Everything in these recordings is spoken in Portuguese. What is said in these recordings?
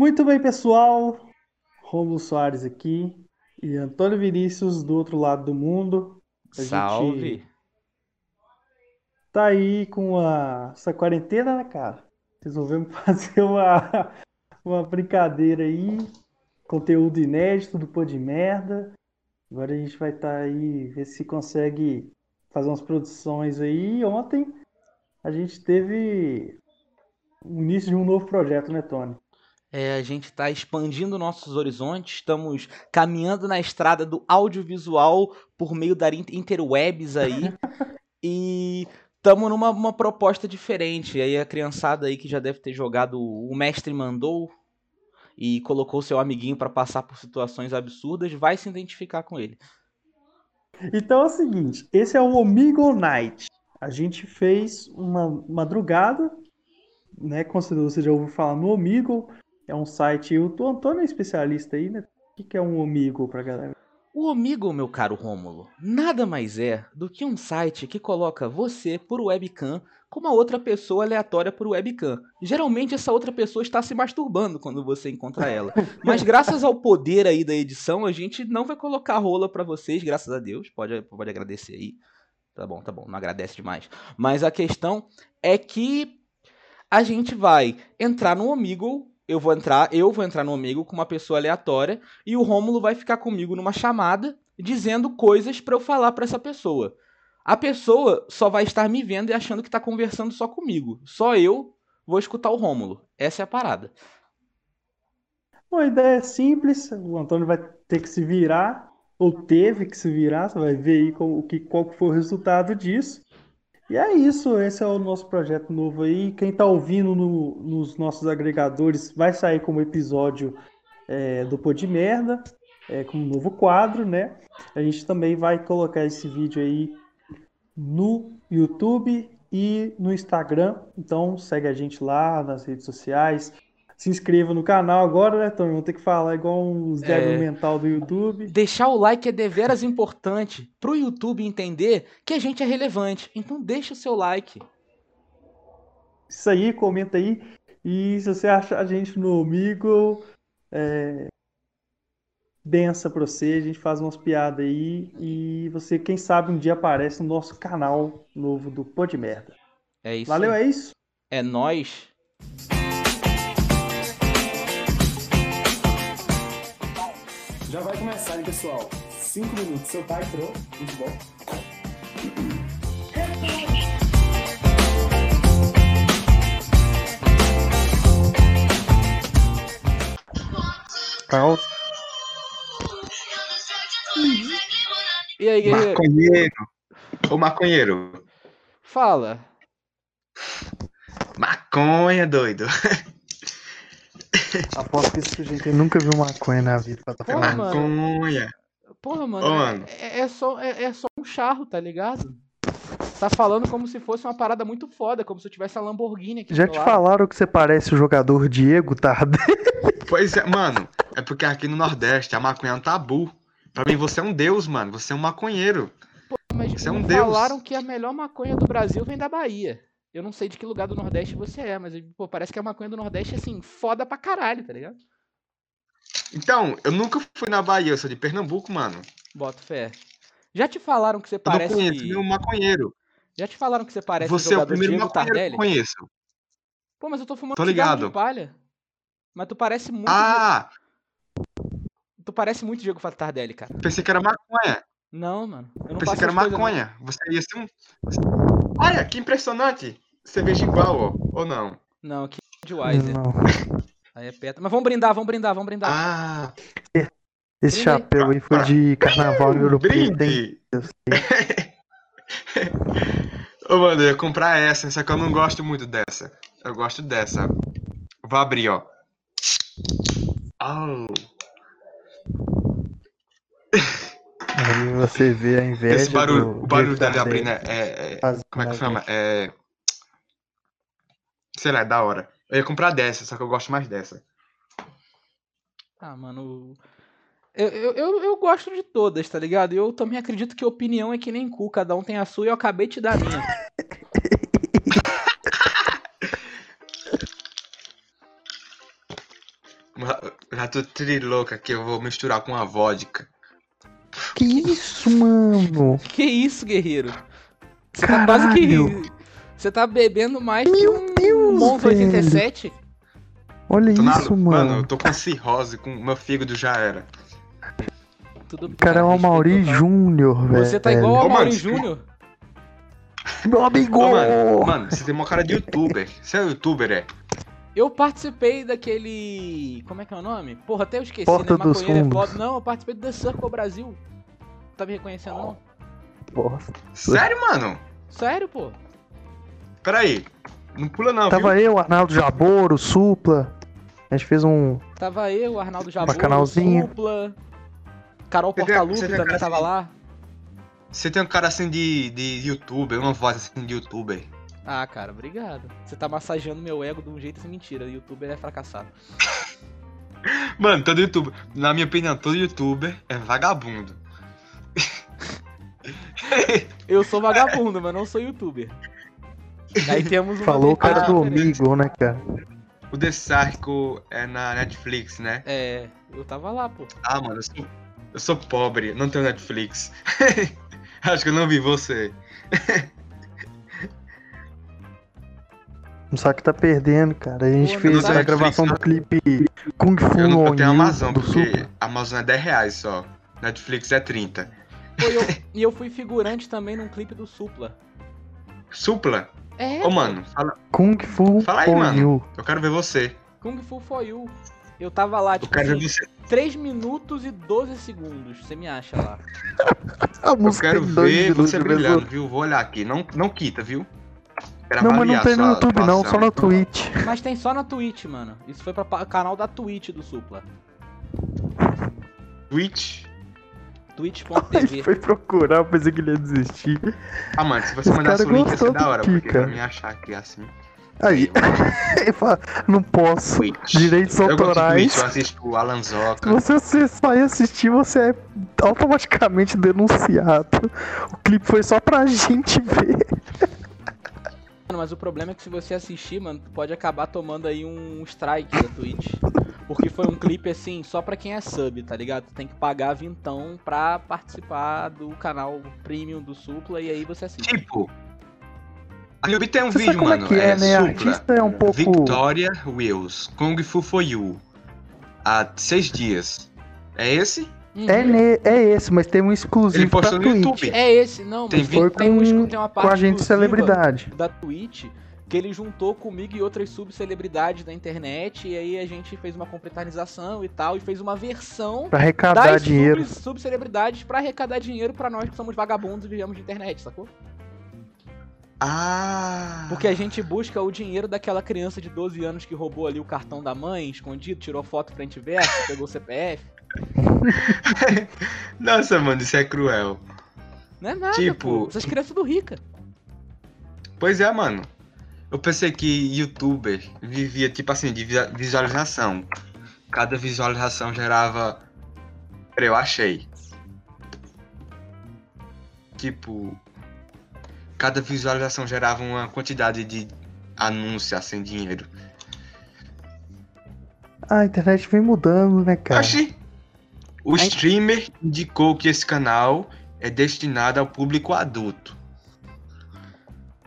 Muito bem, pessoal. Romulo Soares aqui e Antônio Vinícius do outro lado do mundo. A Salve! Gente tá aí com a... essa quarentena, né, cara? Resolvemos fazer uma, uma brincadeira aí. Conteúdo inédito do Pô de Merda. Agora a gente vai estar tá aí, ver se consegue fazer umas produções aí. Ontem a gente teve o início de um novo projeto, né, Tony? É, a gente está expandindo nossos horizontes, estamos caminhando na estrada do audiovisual por meio da interwebs aí. e estamos numa uma proposta diferente. E aí a criançada aí que já deve ter jogado O Mestre Mandou e colocou seu amiguinho para passar por situações absurdas, vai se identificar com ele. Então é o seguinte, esse é o Omigo Night. A gente fez uma madrugada, né? Considerou, você já ouviu falar no Omigo, é um site, o Antônio é especialista aí, né? O que é um Omigo pra galera? O Omigo, meu caro Rômulo, nada mais é do que um site que coloca você por webcam com uma outra pessoa aleatória por webcam. Geralmente essa outra pessoa está se masturbando quando você encontra ela. Mas graças ao poder aí da edição, a gente não vai colocar rola para vocês, graças a Deus. Pode, pode agradecer aí. Tá bom, tá bom, não agradece demais. Mas a questão é que a gente vai entrar no Omigo eu vou entrar, eu vou entrar no Omigo com uma pessoa aleatória e o Rômulo vai ficar comigo numa chamada dizendo coisas para eu falar para essa pessoa. A pessoa só vai estar me vendo e achando que está conversando só comigo. Só eu vou escutar o Rômulo. Essa é a parada. Uma ideia simples, o Antônio vai ter que se virar, ou teve que se virar, você vai ver aí qual, qual foi o resultado disso. E é isso, esse é o nosso projeto novo aí. Quem está ouvindo no, nos nossos agregadores vai sair como episódio é, do Pô de Merda, é, como novo quadro, né? A gente também vai colocar esse vídeo aí no YouTube e no Instagram. Então segue a gente lá nas redes sociais se inscreva no canal agora, né, Tony? Vamos ter que falar igual uns débil é... mental do YouTube. Deixar o like é deveras importante pro YouTube entender que a gente é relevante. Então deixa o seu like. Isso aí, comenta aí. E se você acha a gente no Amigo, é... bença pra você, a gente faz umas piadas aí. E você, quem sabe, um dia aparece no nosso canal novo do Pô de Merda. É isso. Valeu, é isso? É nós. Já vai começar, hein, pessoal? Cinco minutos. Seu pai entrou. Muito bom. Caos. E aí, guerreiro? Maconheiro. Ô, maconheiro. Fala. Maconha, doido. Aposto que esse sujeito nunca viu maconha na vida pra tá falando. Maconha. Porra, mano, Ô, mano. É, é, só, é, é, só um charro, tá ligado? Tá falando como se fosse uma parada muito foda, como se eu tivesse a Lamborghini aqui Já te lado. falaram que você parece o jogador Diego Tardelli? Pois é, mano. É porque aqui no Nordeste a maconha é um tabu. Pra mim, você é um deus, mano. Você é um maconheiro. Pô, mas você é um deus. falaram que a melhor maconha do Brasil vem da Bahia. Eu não sei de que lugar do Nordeste você é, mas pô, parece que a maconha do Nordeste é assim, foda pra caralho, tá ligado? Então, eu nunca fui na Bahia, eu sou de Pernambuco, mano. Bota fé. Já te falaram que você parece. Eu não conheço nenhum maconheiro. Já te falaram que você parece Você é o primeiro Diego maconheiro Tardelli? que eu conheço. Pô, mas eu tô fumando tô ligado. de palha. Mas tu parece muito. Ah! Tu parece muito Diego Tardelli, cara. Pensei que era maconha. Não, mano. Eu não Pensei que era maconha. Você ia ser um. Olha, que impressionante. Você veja igual, ó. Ou não? Não, que de Wiser. Não. Aí é perto. Mas vamos brindar, vamos brindar, vamos brindar. Ah! Esse chapéu aí foi de carnaval europeu. Brinde! Ô, mano, eu ia comprar essa, só que eu não gosto muito dessa. Eu gosto dessa. Vou abrir, ó. Oh. Aí você vê a inveja. Esse barulho, o barulho dele abrir, né? É, é, como é que chama? É. Sei lá, é da hora. Eu ia comprar dessa, só que eu gosto mais dessa. Ah, mano. Eu, eu, eu, eu gosto de todas, tá ligado? Eu também acredito que opinião é que nem cu, cada um tem a sua e eu acabei de te dar a minha. Já tô trilouca aqui, eu vou misturar com a vodka. Que isso, mano? Que isso, guerreiro? Você tá quase Caralho. que. Você tá bebendo mais Meu que um Deus, velho. 87? Olha Tô na- isso, Mano, eu mano. tô com cirrose, com meu fígado já era. Tudo bem. O cara é o Mauri. Júnior, velho. Você tá igual ao Mauri Júnior. Meu amigo! Ô, mano, mano, você tem uma cara de youtuber. Você é youtuber, é? Eu participei daquele. Como é que é o nome? Porra, até eu esqueci, Porta né? dos Maconheiro é Fundos. foda. Não, eu participei do The Circle Brasil. Tá me reconhecendo, não? Porra. Sério, mano? Sério, pô? Peraí. Não pula não, Tava viu? eu, Arnaldo Jabor, o Supla. A gente fez um. Tava eu, Arnaldo Jabor, Bacanalzinho. Supla. Carol Portalupe também cara tava assim- lá. Você tem um cara assim de, de youtuber, uma voz assim de youtuber. Ah, cara, obrigado. Você tá massageando meu ego de um jeito assim, mentira. O youtuber é fracassado. Mano, todo youtuber, na minha opinião, todo youtuber é vagabundo. Eu sou vagabundo, mas não sou youtuber. Aí temos uma Falou o cara do amigo, né, cara? O The Sarco é na Netflix, né? É, eu tava lá, pô. Ah, mano, eu sou, eu sou pobre, não tenho Netflix. Acho que eu não vi você. Não sabe que tá perdendo, cara. A gente Pô, fez não a gravação do clipe Kung Fu Eu, não, no eu tenho Amazon, do porque Supla. Amazon é 10 reais só. Netflix é 30. E eu, e eu fui figurante também num clipe do Supla. Supla? É, Ô, mano, fala, Kung Fu Fala aí, mano. You. eu quero ver você. Kung Fu For You. Eu tava lá, Eu tipo quero ver assim, você. 3 minutos e 12 segundos. Você me acha lá. Eu quero dois ver você brilhando, viu? Vou olhar aqui. Não, não quita, viu? Quero Não, mas não tem no YouTube, não, só no Twitch. Mas tem só na Twitch, mano. Isso foi pra canal da Twitch do Supla. Twitch? Twitch.tv. foi procurar, eu pensei que ele ia desistir. Ah, mano, se você Esse mandasse o link ia ser da hora, do porque pra me achar aqui assim. Aí, ele fala, não posso. Twitch. Direitos Eu autorais. Twitch, eu assisto o Alan Se Zoca. você acessar e assistir, você é automaticamente denunciado. O clipe foi só pra gente ver. Mano, mas o problema é que se você assistir, mano, pode acabar tomando aí um strike da Twitch. Porque foi um clipe assim, só pra quem é sub, tá ligado? Tem que pagar vintão pra participar do canal premium do Supla e aí você assiste. Tipo, a YouTube tem um Você vídeo, é mano. que é, né? Supla, Artista é um pouco. Victoria Wills, Kung Fu For You. Há seis dias. É esse? Uhum. É, ne- é esse, mas tem um Ele exclusivo pra postou no Twitch. YouTube. É esse, não, Tem mas vídeo- Foi tem, um, com, tem uma parte com a gente celebridade. da Twitch que ele juntou comigo e outras subcelebridades da internet e aí a gente fez uma completarização e tal e fez uma versão Pra arrecadar das dinheiro. sub- subcelebridades pra arrecadar dinheiro pra nós que somos vagabundos e vivemos de internet, sacou? Ah. Porque a gente busca o dinheiro daquela criança de 12 anos que roubou ali o cartão da mãe, escondido, tirou foto frente e verso, pegou o CPF. Nossa, mano, isso é cruel. Não é nada, Tipo- pô. Essas crianças do rica. Pois é, mano. Eu pensei que youtuber vivia, tipo assim, de visualização. Cada visualização gerava. Eu achei. Tipo. Cada visualização gerava uma quantidade de anúncio, assim, dinheiro. A internet vem mudando, né, cara? Oxi! O streamer indicou que esse canal é destinado ao público adulto.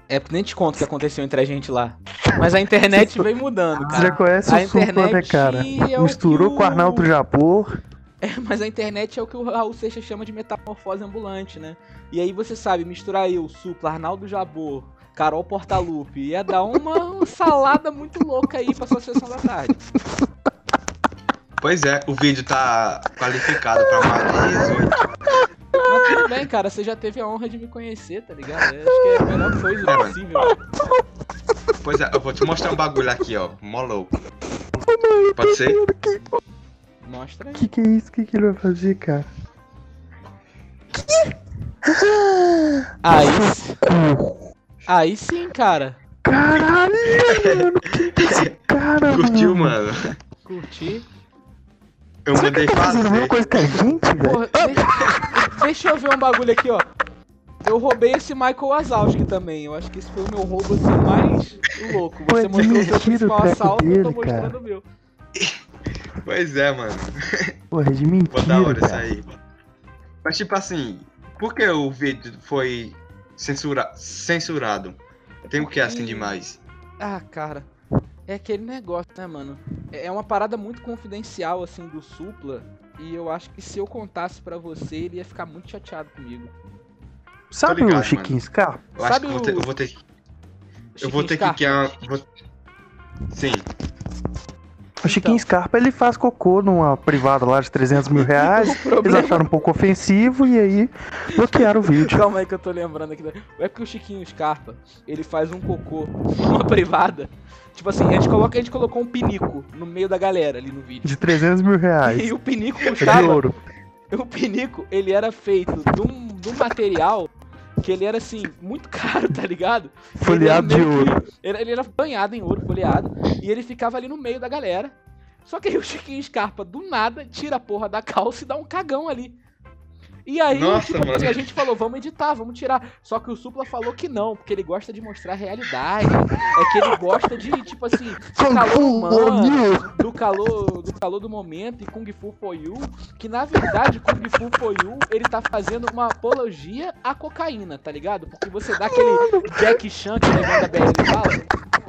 É, nem te conto o que aconteceu entre a gente lá. Mas a internet vem mudando, Você já cara. conhece A o Supla, né, internet cara? é o Misturou que com o Arnaldo Jabor. É, mas a internet é o que o Raul Seixas chama de metamorfose ambulante, né? E aí você sabe, misturar eu, Supla, Arnaldo Jabor, Carol Portalupe, ia dar uma salada muito louca aí pra sua sessão da tarde. Pois é, o vídeo tá qualificado pra mais de 18. Mas tudo bem, cara, você já teve a honra de me conhecer, tá ligado? Eu Acho que é a melhor coisa É, mano. possível. Pois é, eu vou te mostrar um bagulho aqui, ó. Mó louco. Pode ser? Mostra aí. que, que é isso? O que, que ele vai fazer, cara? Aí, sim- aí sim, cara. Caralho, mano. Quem que é esse cara, Curtiu, mano? mano? Curti. Eu Será que mandei ele tá fazendo a mesma fazer. coisa que a gente, velho? Porra, deixa, deixa eu ver um bagulho aqui, ó. Eu roubei esse Michael Wazowski também. Eu acho que esse foi o meu roubo assim mais louco. Você é mostrou o seu principal assalto, eu tô mostrando cara. o meu. Pois é, mano. Porra, de Pô, da hora mentira, isso cara. aí. Mas tipo assim, por que o vídeo foi censura... censurado? Tem o que assim demais? Ah, cara. É aquele negócio, né, mano? É uma parada muito confidencial, assim, do Supla. E eu acho que se eu contasse pra você, ele ia ficar muito chateado comigo. Sabe ligado, o Chiquinho Scarpa? Eu acho Sabe que eu vou ter, o- eu vou ter, eu vou ter que criar. Vou... Sim. O Chiquinho Então. Scarpa, ele faz cocô numa privada lá de 300 mil reais. Eles acharam um pouco ofensivo e aí bloquearam o vídeo. Calma aí que eu tô lembrando aqui. da- É porque o Chiquinho Scarpa, ele faz um cocô numa privada. Tipo assim, a gente, coloca, a gente colocou um pinico no meio da galera ali no vídeo. De 300 mil reais. E o pinico É de custava. ouro. O pinico, ele era feito de um, de um material que ele era assim, muito caro, tá ligado? Folheado de ouro. Ele, ele era banhado em ouro, folheado. E ele ficava ali no meio da galera. Só que aí o Chiquinho Scarpa, do nada, tira a porra da calça e dá um cagão ali. E aí, Nossa, tipo, mano. a gente falou, vamos editar, vamos tirar. Só que o Supla falou que não, porque ele gosta de mostrar a realidade. É que ele gosta de, tipo assim, do calor humano, do calor, do calor do momento e Kung Fu For You, que na verdade Kung Fu For You, ele tá fazendo uma apologia à cocaína, tá ligado? Porque você dá aquele Jack Chan que levanta a BL fala,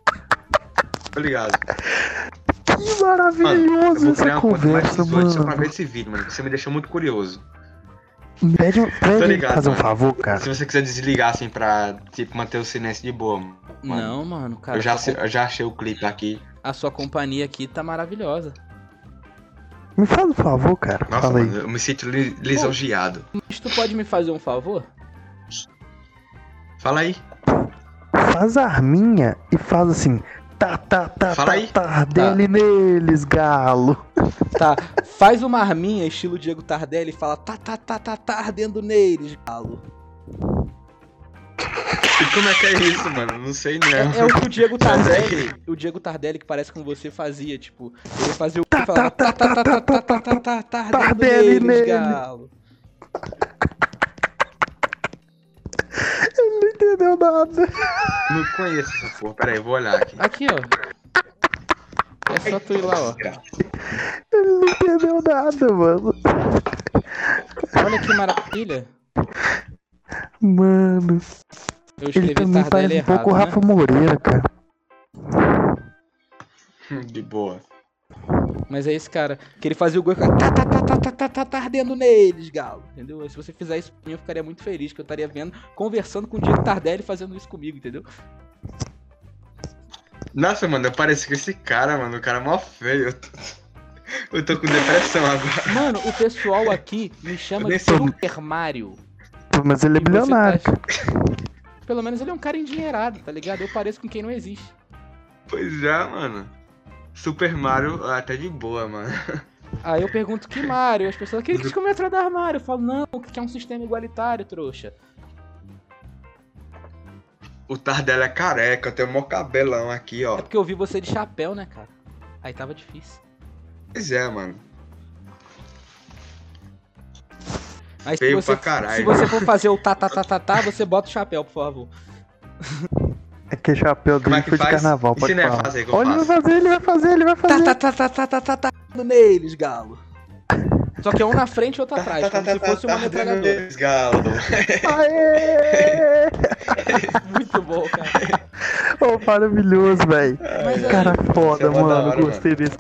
Tô ligado. Que Mano, eu maravilhoso vou essa criar uma conta mais conversa, 18 só pra mano. ver esse vídeo, mano. Você me deixou muito curioso. Pede, pede ligado, fazer um favor, cara. Se você quiser desligar assim pra, tipo, manter o silêncio de boa, mano. Não, mano, cara, eu, já, eu já achei o clipe aqui. a sua companhia aqui tá maravilhosa. Me faz um favor, cara. Nossa, Fala aí. mano, eu me sinto li- lisonjeado. Mas tu pode me fazer um favor? Fala aí. Faz a arminha e faz assim. Tá, tá, tá, Fala tá, aí. tá. Dele neles, galo. Tá, faz uma arminha estilo Diego Tardelli e fala tá, tá, tá, tá, tá ardendo neles, galo. E como é que é isso, mano? Não sei não. É, é o que o Diego é Tardelli, o Diego Tardelli que parece com você fazia, tipo, ele fazia o Tá, que falava tá, tá, tá, tá, tá, tá, tá, tá, tá, tá ardendo neles, nele. galo. Não entendeu nada. Não conheço essa porra. Pera aí, eu vou olhar aqui. Aqui, ó. É só tu ir lá, ó. Ele não entendeu nada, mano. Olha que maravilha. Mano, Eu ele também parece um errado, pouco o né? Rafa Moreira, cara. De boa. Mas é esse cara, que ele fazia o gol e ficava, tá, tá, tá, tá, tá, tá, tá, tá ardendo neles, galo. Entendeu? Se você fizer isso pra mim, eu ficaria muito feliz, que eu estaria vendo, conversando com o Diego Tardelli fazendo isso comigo, entendeu? Nossa, mano, eu pareci com esse cara, mano. O cara é mó feio. Eu tô, eu tô com depressão agora. Mano, o pessoal aqui me chama de sou- Super Mario. Mas ele é bilionário. tá- Pelo menos ele é um cara endinheirado, tá ligado? Eu pareço com quem não existe. Pois é, mano. Super Mario até de boa, mano. Aí eu pergunto que Mario, as pessoas criticam como é dar Mario. Eu falo, não, que é um sistema igualitário, trouxa. O Tardelli é careca, tem um mó cabelão aqui, É ó. porque eu vi você de chapéu, né, cara? Aí tava difícil. Pois é, mano. Mas se Feio você, pra caralho. se você for fazer o tá, tá, você bota o chapéu, por favor. É que chapéu Como dele é foi de carnaval, pode falar. fazer Olha, ele vai fazer, ele vai fazer, ele vai fazer. tá, tá, tá, tá, tá, tá, tá, tá neles, galo. Só que é um na frente e outro atrás, como se fosse uma metralhadora. Deus, galo. Aê! Muito bom, cara. Ô, maravilhoso, velho. Aí, Cara foda, Isso é mó da mano. hora, Gostei desse.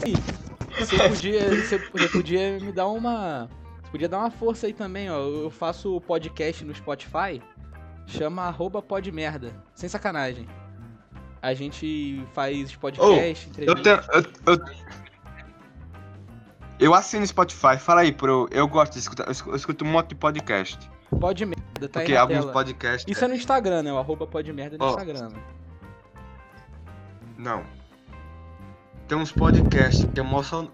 você podia, você, você podia me dar uma... Você podia dar uma força aí também, ó. Eu faço podcast no Spotify, chama arroba podmerda, sem sacanagem. A gente faz podcast, Eu entrevista. tenho. Eu, eu, eu assino Spotify, fala aí, pro. Eu gosto de escutar. Eu escu- eu escuto um monte de podcast. Pode merda, tá aí porque na alguns tela. podcasts. Isso é no Instagram, né? O arroba podmerda no Ó. Instagram. né? Não. Tem uns podcasts que é mó son...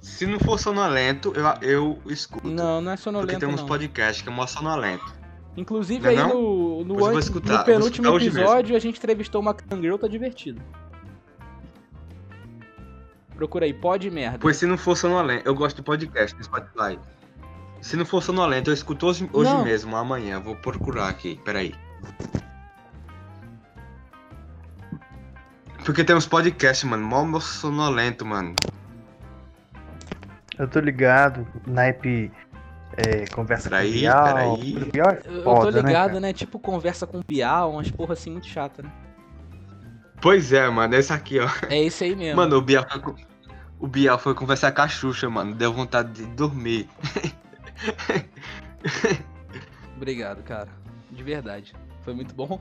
Se não for sonolento, eu, eu escuto. Não, não é Porque sonolento, tem uns não. podcasts que é mó sonolento. Inclusive Não é aí não? no, no, antes- escutar, no penúltimo episódio a gente entrevistou uma Kangirl, tá divertido. Procura aí, pode merda. Pois se não for sonolento, eu gosto de podcast no Spotify. Se não for sonolento, eu escuto hoje, hoje Não. mesmo, amanhã. Vou procurar aqui, peraí. Porque tem uns podcasts, mano, mó sonolento, mano. Eu tô ligado, naipe é, conversa Peraí, com Bial. peraí. Bial é Eu, tô né, ligado, cara? né? Tipo conversa com piau, umas porra assim muito chata, né? Pois é, mano, esse aqui, ó. É esse aí mesmo. Mano, o Bial o Bial foi conversar com a Xuxa, mano. Deu vontade de dormir. Obrigado, cara. De verdade. Foi muito bom.